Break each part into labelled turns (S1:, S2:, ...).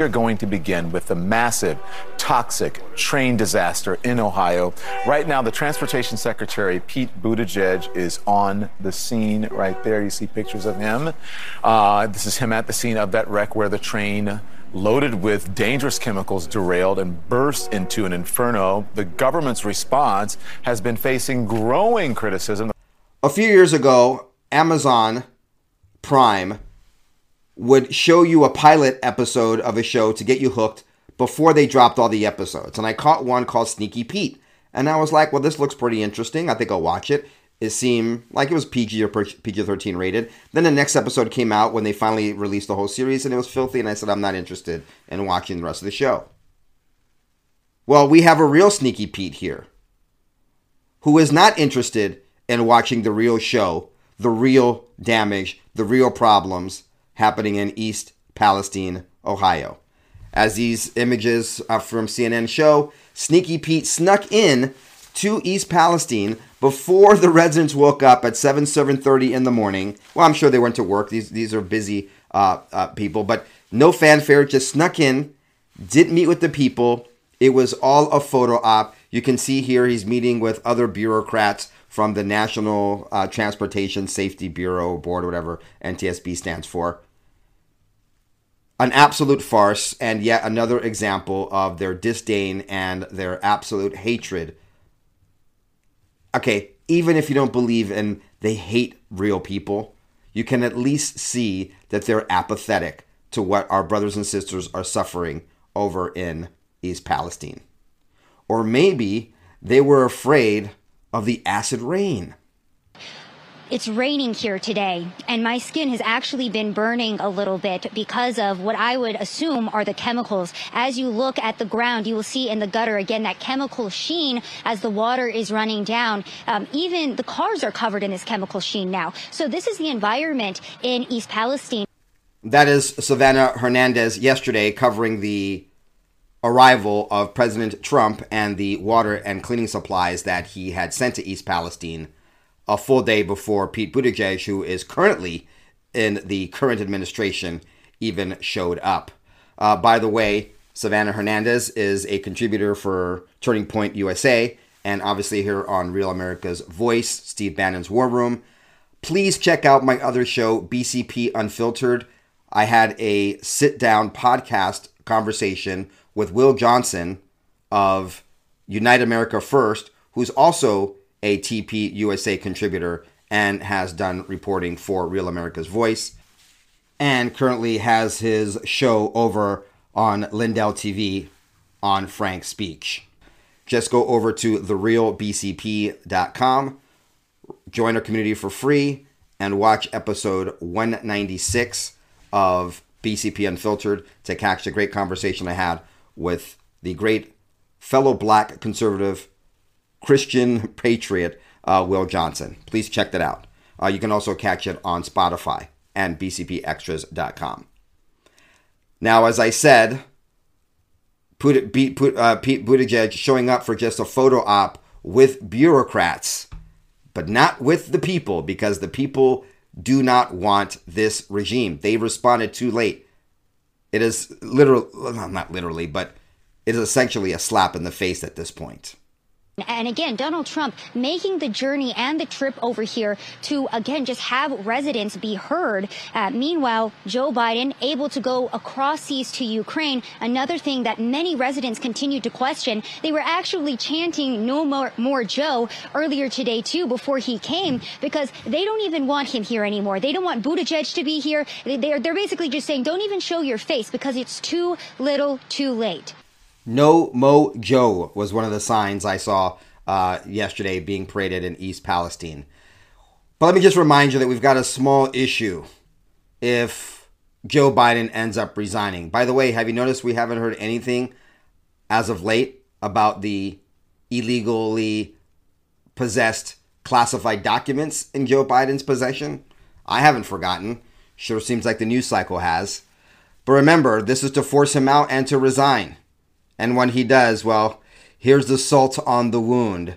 S1: We're going to begin with the massive, toxic train disaster in Ohio. Right now, the Transportation Secretary, Pete Buttigieg, is on the scene right there. You see pictures of him. Uh, this is him at the scene of that wreck where the train loaded with dangerous chemicals derailed and burst into an inferno. The government's response has been facing growing criticism.
S2: A few years ago, Amazon Prime would show you a pilot episode of a show to get you hooked before they dropped all the episodes. And I caught one called Sneaky Pete. And I was like, well, this looks pretty interesting. I think I'll watch it. It seemed like it was PG or PG 13 rated. Then the next episode came out when they finally released the whole series and it was filthy. And I said, I'm not interested in watching the rest of the show. Well, we have a real Sneaky Pete here who is not interested in watching the real show, the real damage, the real problems happening in East Palestine, Ohio. As these images from CNN show, Sneaky Pete snuck in to East Palestine before the residents woke up at 7 7.30 in the morning. Well i'm sure they went to work. These, these are busy uh, uh, people but no fanfare just snuck in didn't meet with the people. It was all a photo op. You can see here he's meeting with other bureaucrats from the national uh, transportation safety bureau board whatever ntsb stands for an absolute farce and yet another example of their disdain and their absolute hatred okay, even if you don't believe in they hate real people, you can at least see that they're apathetic to what our brothers and sisters are suffering over in East Palestine. Or maybe they were afraid of the acid rain.
S3: It's raining here today, and my skin has actually been burning a little bit because of what I would assume are the chemicals. As you look at the ground, you will see in the gutter again that chemical sheen as the water is running down. Um, even the cars are covered in this chemical sheen now. So this is the environment in East Palestine.
S2: That is Savannah Hernandez yesterday covering the arrival of President Trump and the water and cleaning supplies that he had sent to East Palestine a full day before Pete Buttigieg, who is currently in the current administration, even showed up. Uh, by the way, Savannah Hernandez is a contributor for Turning Point USA and obviously here on Real America's Voice, Steve Bannon's War Room. Please check out my other show, BCP Unfiltered. I had a sit down podcast conversation with Will Johnson of Unite America First, who's also a TP USA contributor and has done reporting for Real America's Voice and currently has his show over on Lindell TV on Frank Speech. Just go over to therealbcp.com, join our community for free, and watch episode 196 of BCP Unfiltered to catch the great conversation I had with the great fellow black conservative Christian Patriot uh, Will Johnson. Please check that out. Uh, you can also catch it on Spotify and bcpextras.com. Now, as I said, uh, Pete Buttigieg showing up for just a photo op with bureaucrats, but not with the people because the people do not want this regime. They responded too late. It is literally, not literally, but it is essentially a slap in the face at this point.
S3: And again, Donald Trump making the journey and the trip over here to, again, just have residents be heard. Uh, meanwhile, Joe Biden able to go across seas to Ukraine. Another thing that many residents continued to question. They were actually chanting no more, more Joe earlier today, too, before he came, because they don't even want him here anymore. They don't want Buttigieg to be here. They're, they're basically just saying, don't even show your face because it's too little too late.
S2: No Mo Joe was one of the signs I saw uh, yesterday being paraded in East Palestine. But let me just remind you that we've got a small issue if Joe Biden ends up resigning. By the way, have you noticed we haven't heard anything as of late about the illegally possessed classified documents in Joe Biden's possession? I haven't forgotten. Sure seems like the news cycle has. But remember, this is to force him out and to resign. And when he does, well, here's the salt on the wound.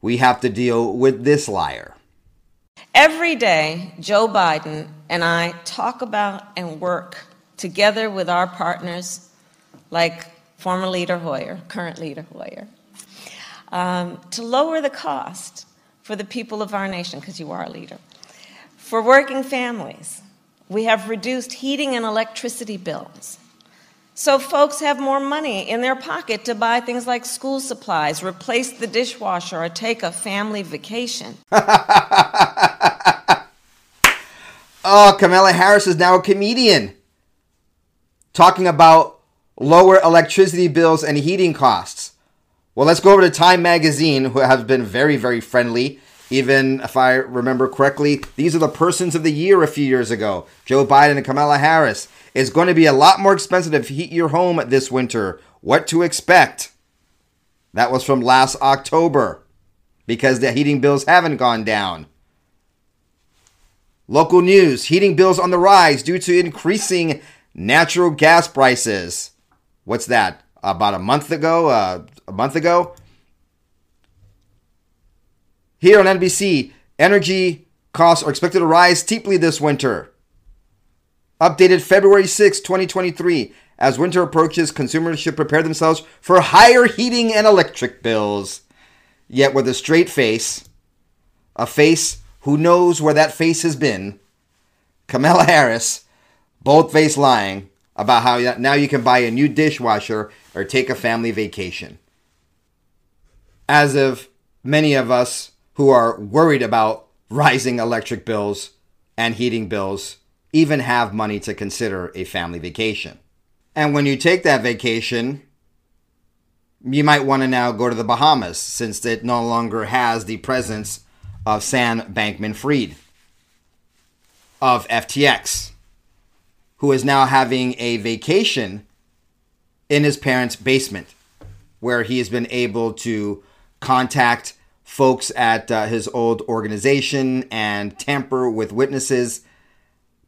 S2: We have to deal with this liar.
S4: Every day, Joe Biden and I talk about and work together with our partners like former leader Hoyer, current leader Hoyer, um, to lower the cost for the people of our nation, because you are a leader. For working families, we have reduced heating and electricity bills. So folks have more money in their pocket to buy things like school supplies, replace the dishwasher, or take a family vacation.
S2: oh, Kamala Harris is now a comedian talking about lower electricity bills and heating costs. Well, let's go over to Time Magazine, who have been very, very friendly. Even if I remember correctly, these are the persons of the year a few years ago Joe Biden and Kamala Harris. It's going to be a lot more expensive to heat your home this winter. What to expect? That was from last October because the heating bills haven't gone down. Local news heating bills on the rise due to increasing natural gas prices. What's that? About a month ago? Uh, a month ago? Here on NBC, energy costs are expected to rise steeply this winter. Updated February 6, 2023. As winter approaches, consumers should prepare themselves for higher heating and electric bills. Yet, with a straight face, a face who knows where that face has been, Kamala Harris, bold faced lying about how now you can buy a new dishwasher or take a family vacation. As of many of us who are worried about rising electric bills and heating bills even have money to consider a family vacation. And when you take that vacation, you might want to now go to the Bahamas since it no longer has the presence of Sam Bankman Fried of FTX, who is now having a vacation in his parents' basement where he has been able to contact folks at uh, his old organization and tamper with witnesses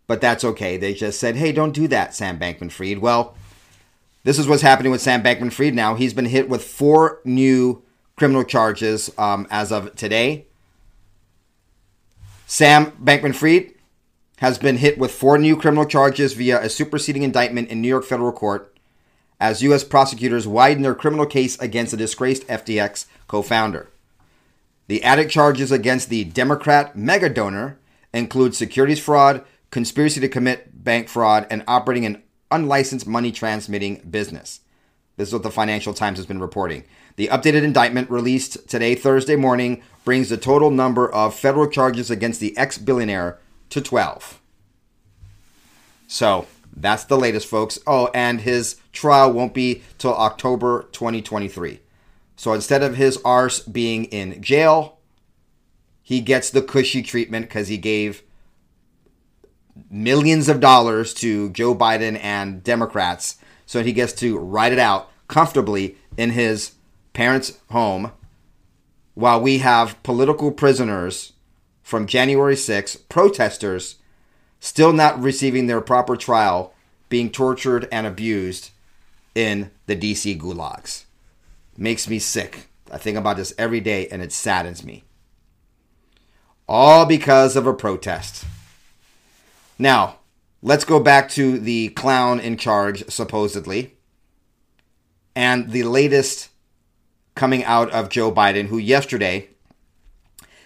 S2: but that's okay. They just said, hey, don't do that, Sam Bankman Fried. Well, this is what's happening with Sam Bankman Fried now. He's been hit with four new criminal charges um, as of today. Sam Bankman Fried has been hit with four new criminal charges via a superseding indictment in New York federal court as U.S. prosecutors widen their criminal case against the disgraced FTX co founder. The added charges against the Democrat mega donor include securities fraud, conspiracy to commit bank fraud, and operating an unlicensed money transmitting business. This is what the Financial Times has been reporting. The updated indictment released today, Thursday morning, brings the total number of federal charges against the ex billionaire to 12. So that's the latest, folks. Oh, and his trial won't be till October 2023. So instead of his arse being in jail, he gets the cushy treatment because he gave millions of dollars to Joe Biden and Democrats so he gets to ride it out comfortably in his parents' home while we have political prisoners from January 6, protesters, still not receiving their proper trial, being tortured and abused in the DC gulags. Makes me sick. I think about this every day and it saddens me. All because of a protest. Now, let's go back to the clown in charge, supposedly, and the latest coming out of Joe Biden, who yesterday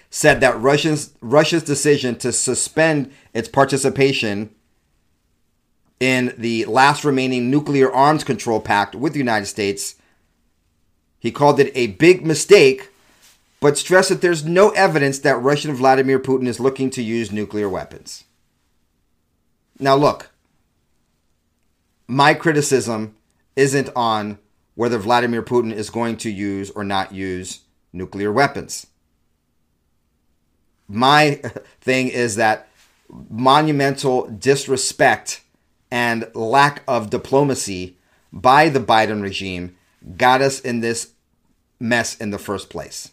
S2: said that Russia's, Russia's decision to suspend its participation in the last remaining nuclear arms control pact with the United States, he called it a big mistake, but stressed that there's no evidence that Russian Vladimir Putin is looking to use nuclear weapons. Now, look, my criticism isn't on whether Vladimir Putin is going to use or not use nuclear weapons. My thing is that monumental disrespect and lack of diplomacy by the Biden regime got us in this mess in the first place.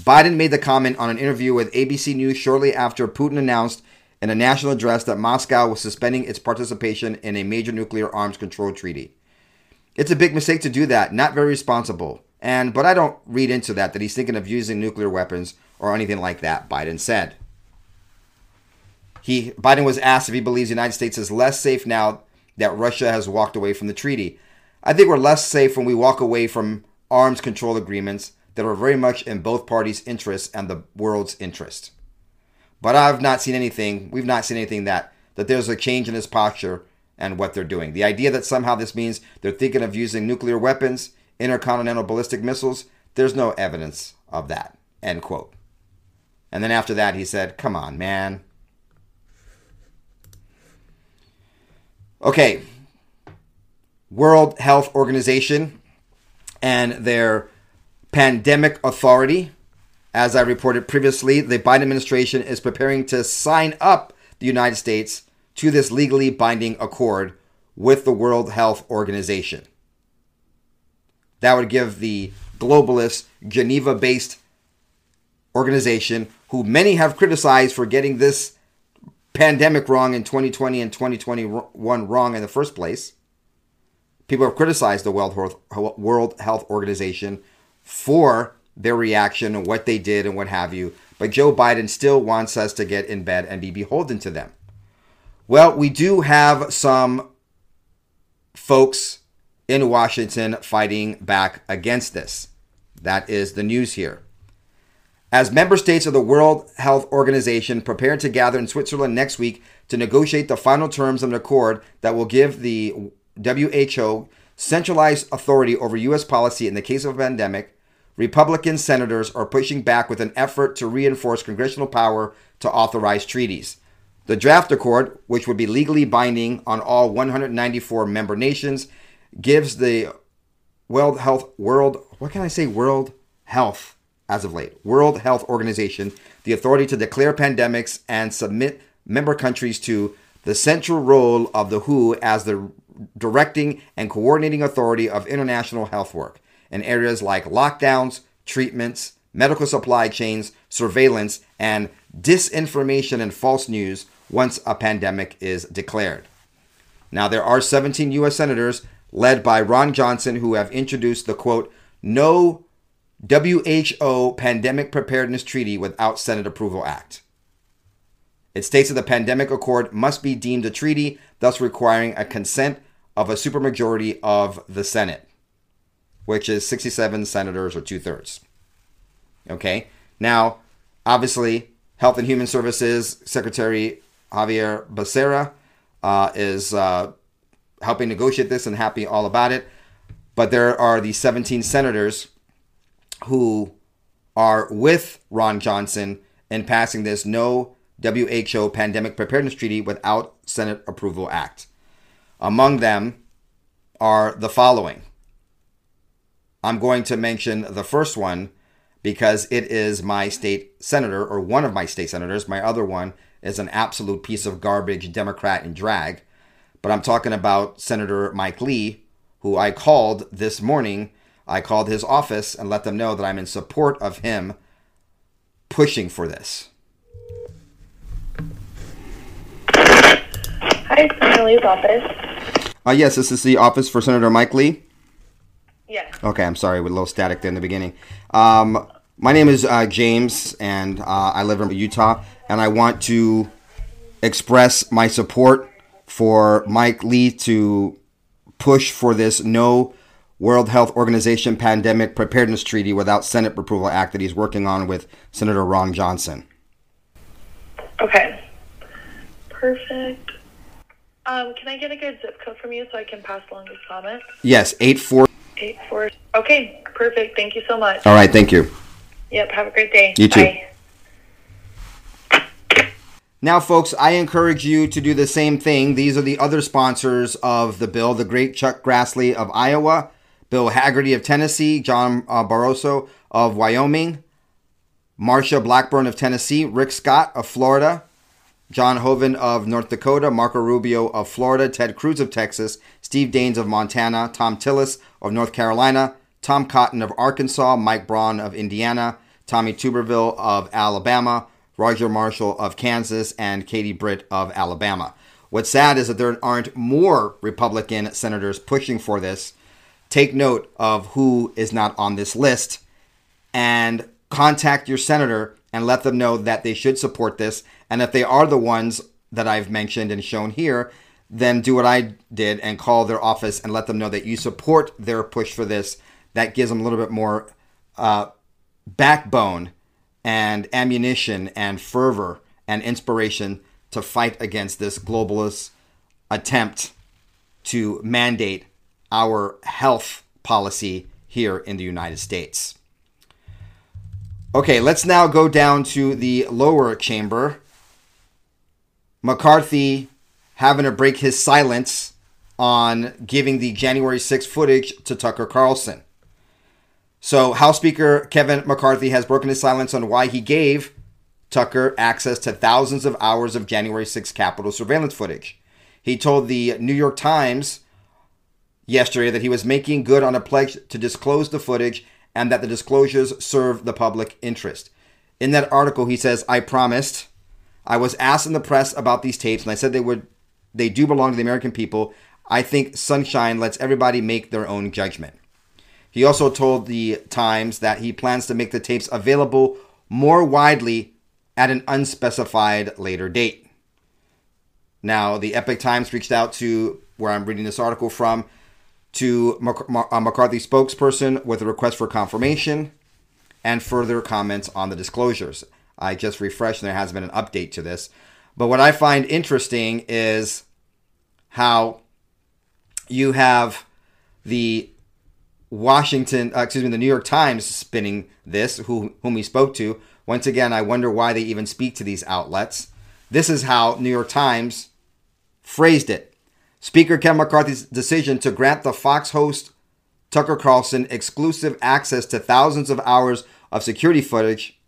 S2: Biden made the comment on an interview with ABC News shortly after Putin announced in a national address that Moscow was suspending its participation in a major nuclear arms control treaty. It's a big mistake to do that, not very responsible. And but I don't read into that that he's thinking of using nuclear weapons or anything like that, Biden said. He Biden was asked if he believes the United States is less safe now that Russia has walked away from the treaty. I think we're less safe when we walk away from arms control agreements that are very much in both parties' interests and the world's interest. But I've not seen anything, we've not seen anything that, that there's a change in his posture and what they're doing. The idea that somehow this means they're thinking of using nuclear weapons, intercontinental ballistic missiles, there's no evidence of that. End quote. And then after that, he said, Come on, man. Okay. World Health Organization and their pandemic authority. As I reported previously, the Biden administration is preparing to sign up the United States to this legally binding accord with the World Health Organization. That would give the globalist, Geneva based organization, who many have criticized for getting this pandemic wrong in 2020 and 2021 wrong in the first place. People have criticized the World Health Organization for their reaction and what they did and what have you. But Joe Biden still wants us to get in bed and be beholden to them. Well, we do have some folks in Washington fighting back against this. That is the news here. As member states of the World Health Organization prepare to gather in Switzerland next week to negotiate the final terms of an accord that will give the WHO centralized authority over U.S. policy in the case of a pandemic, Republican senators are pushing back with an effort to reinforce congressional power to authorize treaties. The draft accord, which would be legally binding on all 194 member nations, gives the World Health World what can I say? World Health as of late. World Health Organization the authority to declare pandemics and submit member countries to the central role of the WHO as the directing and coordinating authority of international health work in areas like lockdowns, treatments, medical supply chains, surveillance, and disinformation and false news once a pandemic is declared. Now, there are 17 U.S. senators led by Ron Johnson who have introduced the quote, no WHO Pandemic Preparedness Treaty without Senate Approval Act. It states that the pandemic accord must be deemed a treaty, thus requiring a consent of a supermajority of the Senate, which is 67 senators or two thirds. Okay, now, obviously, Health and Human Services Secretary Xavier Becerra uh, is uh, helping negotiate this and happy all about it. But there are the 17 senators who are with Ron Johnson in passing this no WHO pandemic preparedness treaty without Senate approval act. Among them are the following. I'm going to mention the first one because it is my state senator or one of my state senators. My other one is an absolute piece of garbage Democrat in drag. But I'm talking about Senator Mike Lee, who I called this morning. I called his office and let them know that I'm in support of him pushing for this.
S5: Hi, Senator Lee's office.
S2: Uh, yes, this is the office for Senator Mike Lee.
S5: Yes.
S2: Okay, I'm sorry with a little static there in the beginning. Um, my name is uh, James, and uh, I live in Utah, and I want to express my support for Mike Lee to push for this no World Health Organization pandemic preparedness treaty without Senate approval act that he's working on with Senator Ron Johnson.
S5: Okay. Perfect. Um, can I get a good zip code from you so I can pass along this comment?
S2: Yes, eight four.
S5: Eight four. Okay, perfect. Thank you so much.
S2: All right, thank you.
S5: Yep. Have a great day.
S2: You too.
S5: Bye.
S2: Now, folks, I encourage you to do the same thing. These are the other sponsors of the bill the great Chuck Grassley of Iowa, Bill Hagerty of Tennessee, John uh, Barrasso of Wyoming, Marsha Blackburn of Tennessee, Rick Scott of Florida, John Hoeven of North Dakota, Marco Rubio of Florida, Ted Cruz of Texas, Steve Daines of Montana, Thom Tillis of North Carolina, Tom Cotton of Arkansas, Mike Braun of Indiana, Tommy Tuberville of Alabama, Roger Marshall of Kansas, and Katie Britt of Alabama. What's sad is that there aren't more Republican senators pushing for this. Take note of who is not on this list and contact your senator and let them know that they should support this. And if they are the ones that I've mentioned and shown here, then do what I did and call their office and let them know that you support their push for this. That gives them a little bit more uh, backbone and ammunition and fervor and inspiration to fight against this globalist attempt to mandate our health policy here in the United States. Okay, let's now go down to the lower chamber. McCarthy having to break his silence on giving the January 6 footage to Tucker Carlson. So, House Speaker Kevin McCarthy has broken his silence on why he gave Tucker access to thousands of hours of January 6 Capitol surveillance footage. He told the New York Times yesterday that he was making good on a pledge to disclose the footage and that the disclosures serve the public interest. In that article, he says, I promised. I was asked in the press about these tapes, and I said they would they do belong to the American people. I think Sunshine lets everybody make their own judgment. He also told the Times that he plans to make the tapes available more widely at an unspecified later date. Now, the Epoch Times reached out to where I'm reading this article from to a McCarthy spokesperson with a request for confirmation and further comments on the disclosures. I just refreshed and there hasn't been an update to this. But what I find interesting is how you have the Washington, uh, excuse me, the New York Times spinning this, who, whom he spoke to. Once again, I wonder why they even speak to these outlets. This is how New York Times phrased it. Speaker Kevin McCarthy's decision to grant the Fox host Tucker Carlson exclusive access to thousands of hours of security footage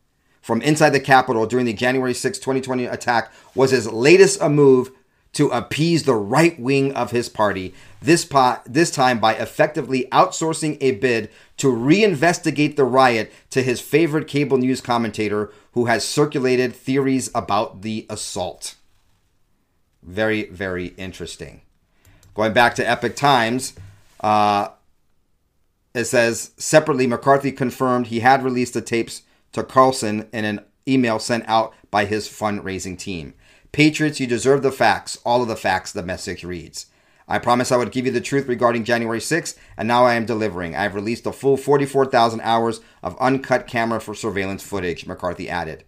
S2: from inside the Capitol during the January 6, 2020 attack was his latest a move to appease the right wing of his party, this, po- this time by effectively outsourcing a bid to reinvestigate the riot to his favorite cable news commentator who has circulated theories about the assault. Very, very interesting. Going back to Epoch Times, uh, it says separately, McCarthy confirmed he had released the tapes to Carlson in an email sent out by his fundraising team. Patriots, you deserve the facts, all of the facts, the message reads. I promised I would give you the truth regarding January 6th, and now I am delivering. I have released a full 44,000 hours of uncut camera for surveillance footage, McCarthy added.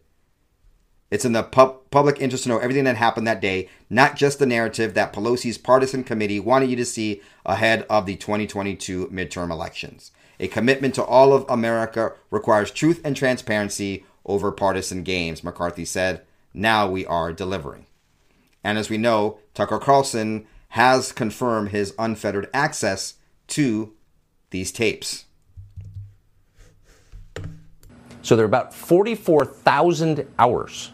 S2: It's in the pub- public interest to know everything that happened that day, not just the narrative that Pelosi's partisan committee wanted you to see ahead of the 2022 midterm elections. A commitment to all of America requires truth and transparency over partisan games, McCarthy said. Now we are delivering. And as we know, Tucker Carlson has confirmed his unfettered access to these tapes.
S6: So there are about 44,000 hours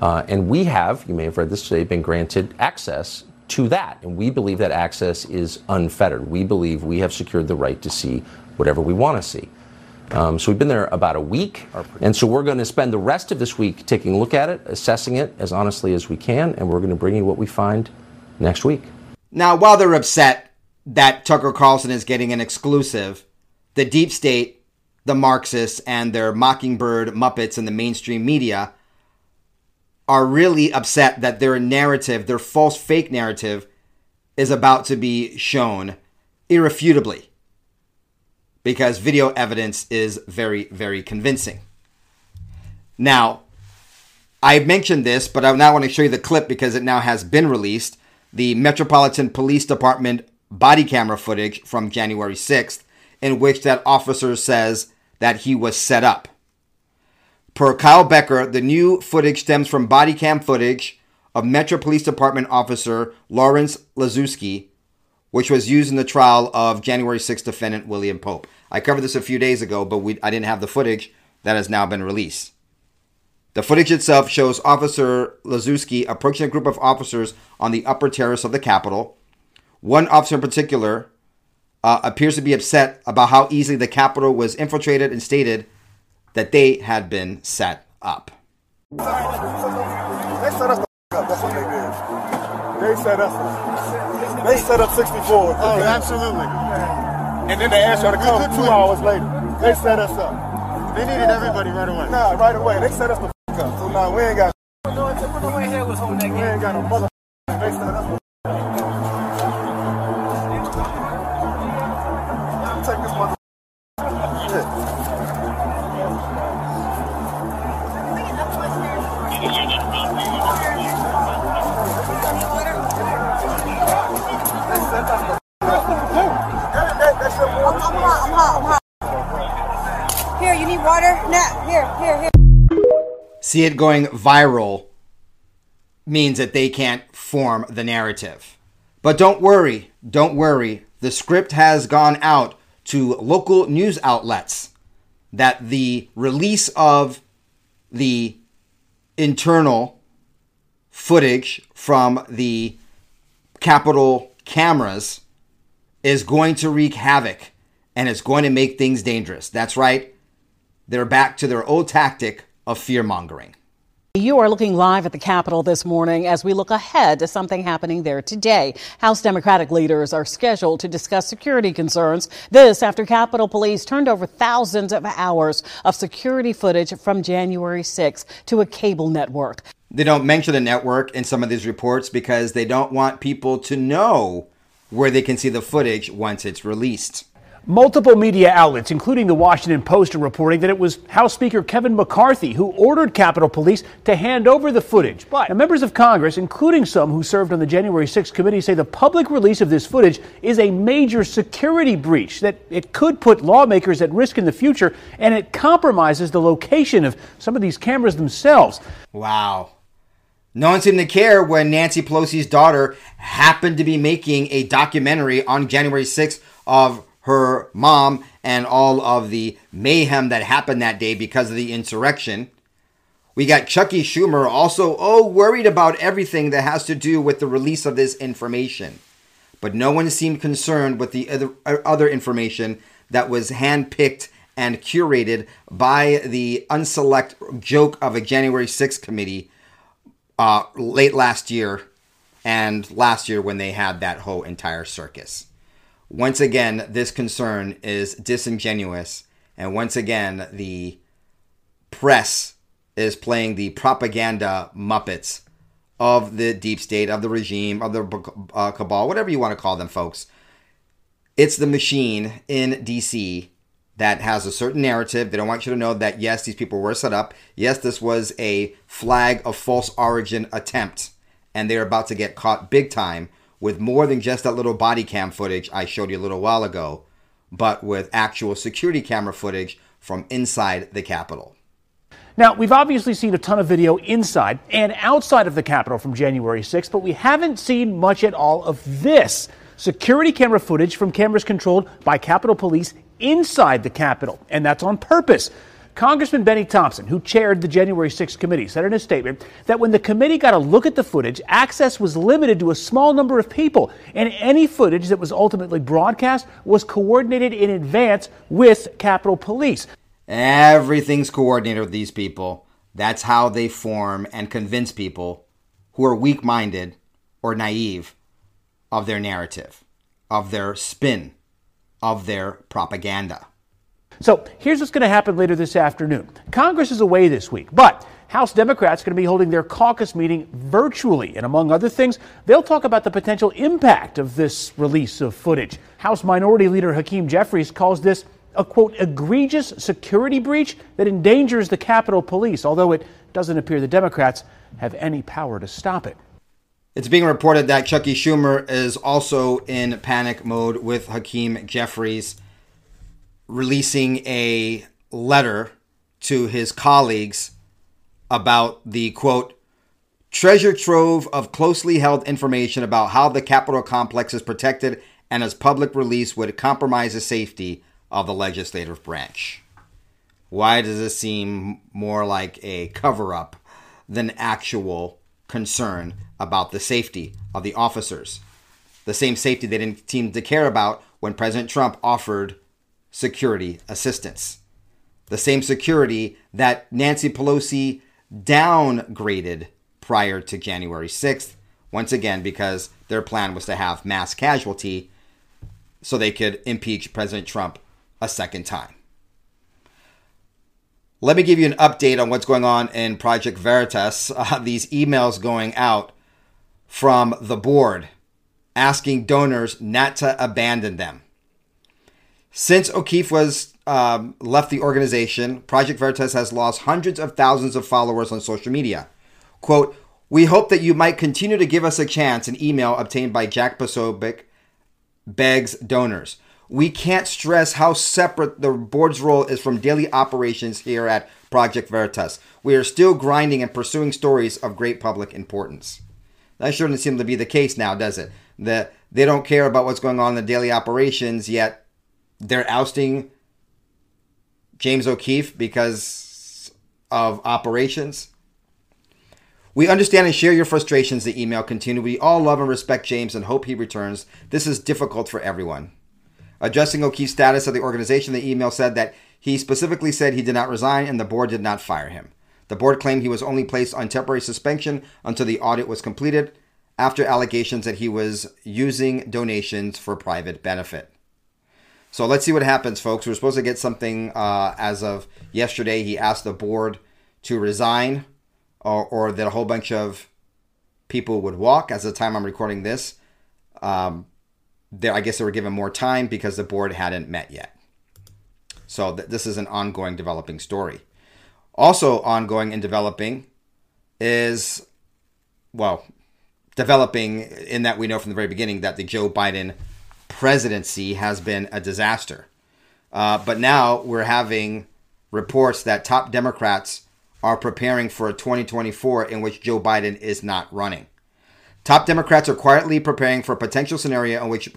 S6: uh, and we have, you may have read this today, been granted access to that. And we believe that access is unfettered. We believe we have secured the right to see whatever we want to see. Um, so we've been there about a week. And so we're going to spend the rest of this week taking a look at it, assessing it as honestly as we can, and we're going to bring you what we find next week.
S2: Now, while they're upset that Tucker Carlson is getting an exclusive, the deep state, the Marxists, and their mockingbird Muppets in the mainstream media are really upset that their narrative, their false fake narrative, is about to be shown irrefutably because video evidence is very, very convincing. Now, I mentioned this, but I now want to show you the clip because it now has been released. The Metropolitan Police Department body camera footage from January 6th, in which that officer says that he was set up. Per Kyle Becker, the new footage stems from body cam footage of Metro Police Department officer Lawrence Lazuski, which was used in the trial of January 6th defendant William Pope. I covered this a few days ago, but we, I didn't have the footage that has now been released. The footage itself shows Officer Lazuski approaching a group of officers on the upper terrace of the Capitol. One officer in particular uh, appears to be upset about how easily the Capitol was infiltrated and stated that they had been set up.
S7: They set us up. That's what they did. They set us up. They set up 64. Oh, absolutely. And then they asked y'all to come two hours later. They set us up. They needed everybody right away. Nah, right away. They set us the up. So now we ain't got. No, no way here was holding that game. We ain't got no mother. They set us
S2: see it going viral means that they can't form the narrative. But don't worry, don't worry. The script has gone out to local news outlets that the release of the internal footage from the Capitol cameras is going to wreak havoc and it's going to make things dangerous. That's right. They're back to their old tactic of fear mongering.
S8: You are looking live at the Capitol this morning as we look ahead to something happening there today. House Democratic leaders are scheduled to discuss security concerns. This after Capitol Police turned over thousands of hours of security footage from January 6 to a cable network.
S2: They don't mention the network in some of these reports because they don't want people to know where they can see the footage once it's released.
S9: Multiple media outlets, including the Washington Post, are reporting that it was House Speaker Kevin McCarthy who ordered Capitol Police to hand over the footage. But members of Congress, including some who served on the January 6th committee, say the public release of this footage is a major security breach, that it could put lawmakers at risk in the future, and it compromises the location of some of these cameras themselves.
S2: Wow. No one seemed to care when Nancy Pelosi's daughter happened to be making a documentary on January 6th of her mom and all of the mayhem that happened that day because of the insurrection. We got Chucky Schumer also, oh, worried about everything that has to do with the release of this information. But no one seemed concerned with the other, other information that was handpicked and curated by the unselect joke of a January 6th committee uh, late last year and last year when they had that whole entire circus. Once again, this concern is disingenuous, and once again, the press is playing the propaganda muppets of the deep state, of the regime, of the uh, cabal, whatever you want to call them, folks. It's the machine in DC that has a certain narrative. They don't want you to know that, yes, these people were set up. Yes, this was a flag of false origin attempt, and they're about to get caught big time with more than just that little body cam footage I showed you a little while ago, but with actual security camera footage from inside the Capitol.
S9: Now, we've obviously seen a ton of video inside and outside of the Capitol from January 6th, but we haven't seen much at all of this security camera footage from cameras controlled by Capitol Police inside the Capitol. And that's on purpose. Congressman Benny Thompson, who chaired the January 6th committee, said in a statement that when the committee got a look at the footage, access was limited to a small number of people, and any footage that was ultimately broadcast was coordinated in advance with Capitol Police.
S2: Everything's coordinated with these people. That's how they form and convince people who are weak minded or naive of their narrative, of their spin, of their propaganda.
S9: So here's what's going to happen later this afternoon. Congress is away this week, but House Democrats are going to be holding their caucus meeting virtually. And among other things, they'll talk about the potential impact of this release of footage. House Minority Leader Hakeem Jeffries calls this a quote egregious security breach that endangers the Capitol Police, although it doesn't appear the Democrats have any power to stop it.
S2: It's being reported that Chucky Schumer is also in panic mode with Hakeem Jeffries releasing a letter to his colleagues about the quote treasure trove of closely held information about how the Capitol complex is protected and its public release would compromise the safety of the legislative branch. Why does this seem more like a cover up than actual concern about the safety of the officers? The same safety they didn't seem to care about when President Trump offered security assistance. The same security that Nancy Pelosi downgraded prior to January 6th, once again, because their plan was to have mass casualty so they could impeach President Trump a second time. Let me give you an update on what's going on in Project Veritas. Uh, these emails going out from the board asking donors not to abandon them. Since O'Keefe was um, left the organization, Project Veritas has lost hundreds of thousands of followers on social media. Quote, we hope that you might continue to give us a chance, an email obtained by Jack Posobiec begs donors. We can't stress how separate the board's role is from daily operations here at Project Veritas. We are still grinding and pursuing stories of great public importance. That shouldn't seem to be the case now, does it? That they don't care about what's going on in the daily operations, yet they're ousting James O'Keefe because of operations. We understand and share your frustrations, the email continued. We all love and respect James and hope he returns. This is difficult for everyone. Addressing O'Keefe's status at the organization, the email said that he specifically said he did not resign and the board did not fire him. The board claimed he was only placed on temporary suspension until the audit was completed after allegations that he was using donations for private benefit. So let's see what happens, folks. We're supposed to get something uh, as of yesterday. He asked the board to resign or, or that a whole bunch of people would walk. As the time I'm recording this, um, there, I guess they were given more time because the board hadn't met yet. So th- this is an ongoing developing story. Also ongoing and developing is, well, developing in that we know from the very beginning that the Joe Biden presidency has been a disaster. Uh, but now we're having reports that top Democrats are preparing for a 2024 in which Joe Biden is not running. Top Democrats are quietly preparing for a potential scenario in which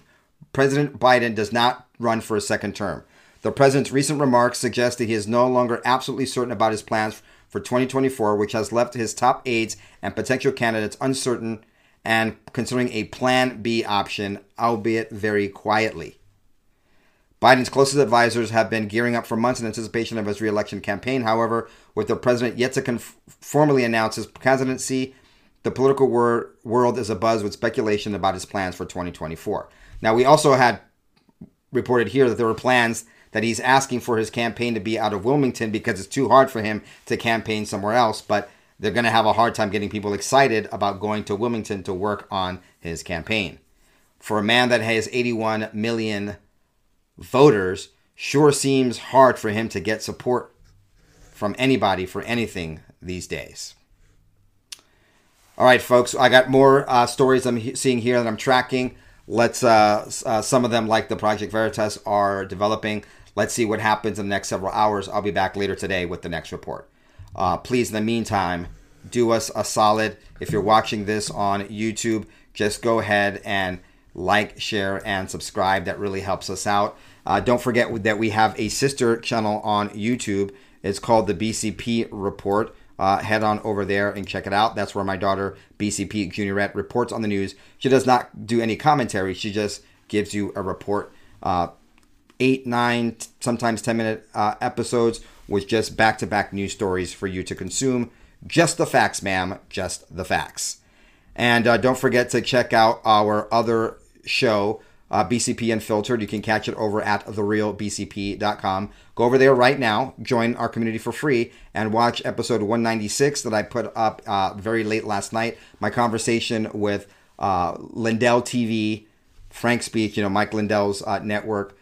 S2: President Biden does not run for a second term. The president's recent remarks suggest that he is no longer absolutely certain about his plans for 2024, which has left his top aides and potential candidates uncertain and considering a plan B option, albeit very quietly. Biden's closest advisors have been gearing up for months in anticipation of his reelection campaign. However, with the president yet to conf- formally announce his presidency, the political wor- world is abuzz with speculation about his plans for 2024. Now, we also had reported here that there were plans that he's asking for his campaign to be out of Wilmington because it's too hard for him to campaign somewhere else. But they're going to have a hard time getting people excited about going to Wilmington to work on his campaign. For a man that has 81 million voters, sure seems hard for him to get support from anybody for anything these days. All right, folks, I got more uh, stories I'm seeing here that I'm tracking. Let's, uh, uh, some of them, like the Project Veritas, are developing. Let's see what happens in the next several hours. I'll be back later today with the next report. Uh, please, in the meantime, do us a solid. If you're watching this on YouTube, just go ahead and like, share, and subscribe. That really helps us out. Uh, don't forget that we have a sister channel on YouTube. It's called the BCP Report. Uh, head on over there and check it out. That's where my daughter, BCP Juniorette, reports on the news. She does not do any commentary, she just gives you a report. Uh, eight, nine, sometimes 10 minute uh, episodes with just back to back news stories for you to consume. Just the facts, ma'am. Just the facts. And uh, don't forget to check out our other show, uh, BCP Unfiltered. You can catch it over at therealbcp.com. Go over there right now, join our community for free, and watch episode 196 that I put up uh, very late last night. My conversation with uh, Lindell TV, Frank Speech, you know, Mike Lindell's uh, network.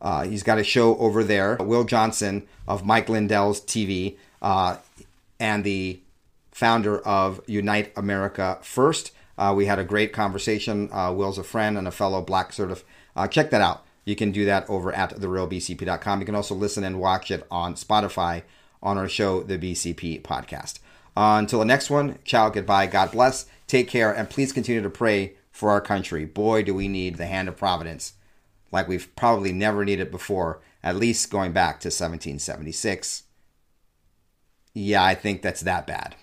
S2: Uh, he's got a show over there. Will Johnson of Mike Lindell's TV uh, and the founder of Unite America First. Uh, we had a great conversation. Uh, Will's a friend and a fellow Black Certif. Uh, check that out. You can do that over at therealbcp.com. You can also listen and watch it on Spotify on our show, the BCP Podcast. Until the next one, ciao, goodbye, God bless, take care, and please continue to pray for our country. Boy, do we need the hand of providence like we've probably never needed before, at least going back to 1776. Yeah, I think that's that bad.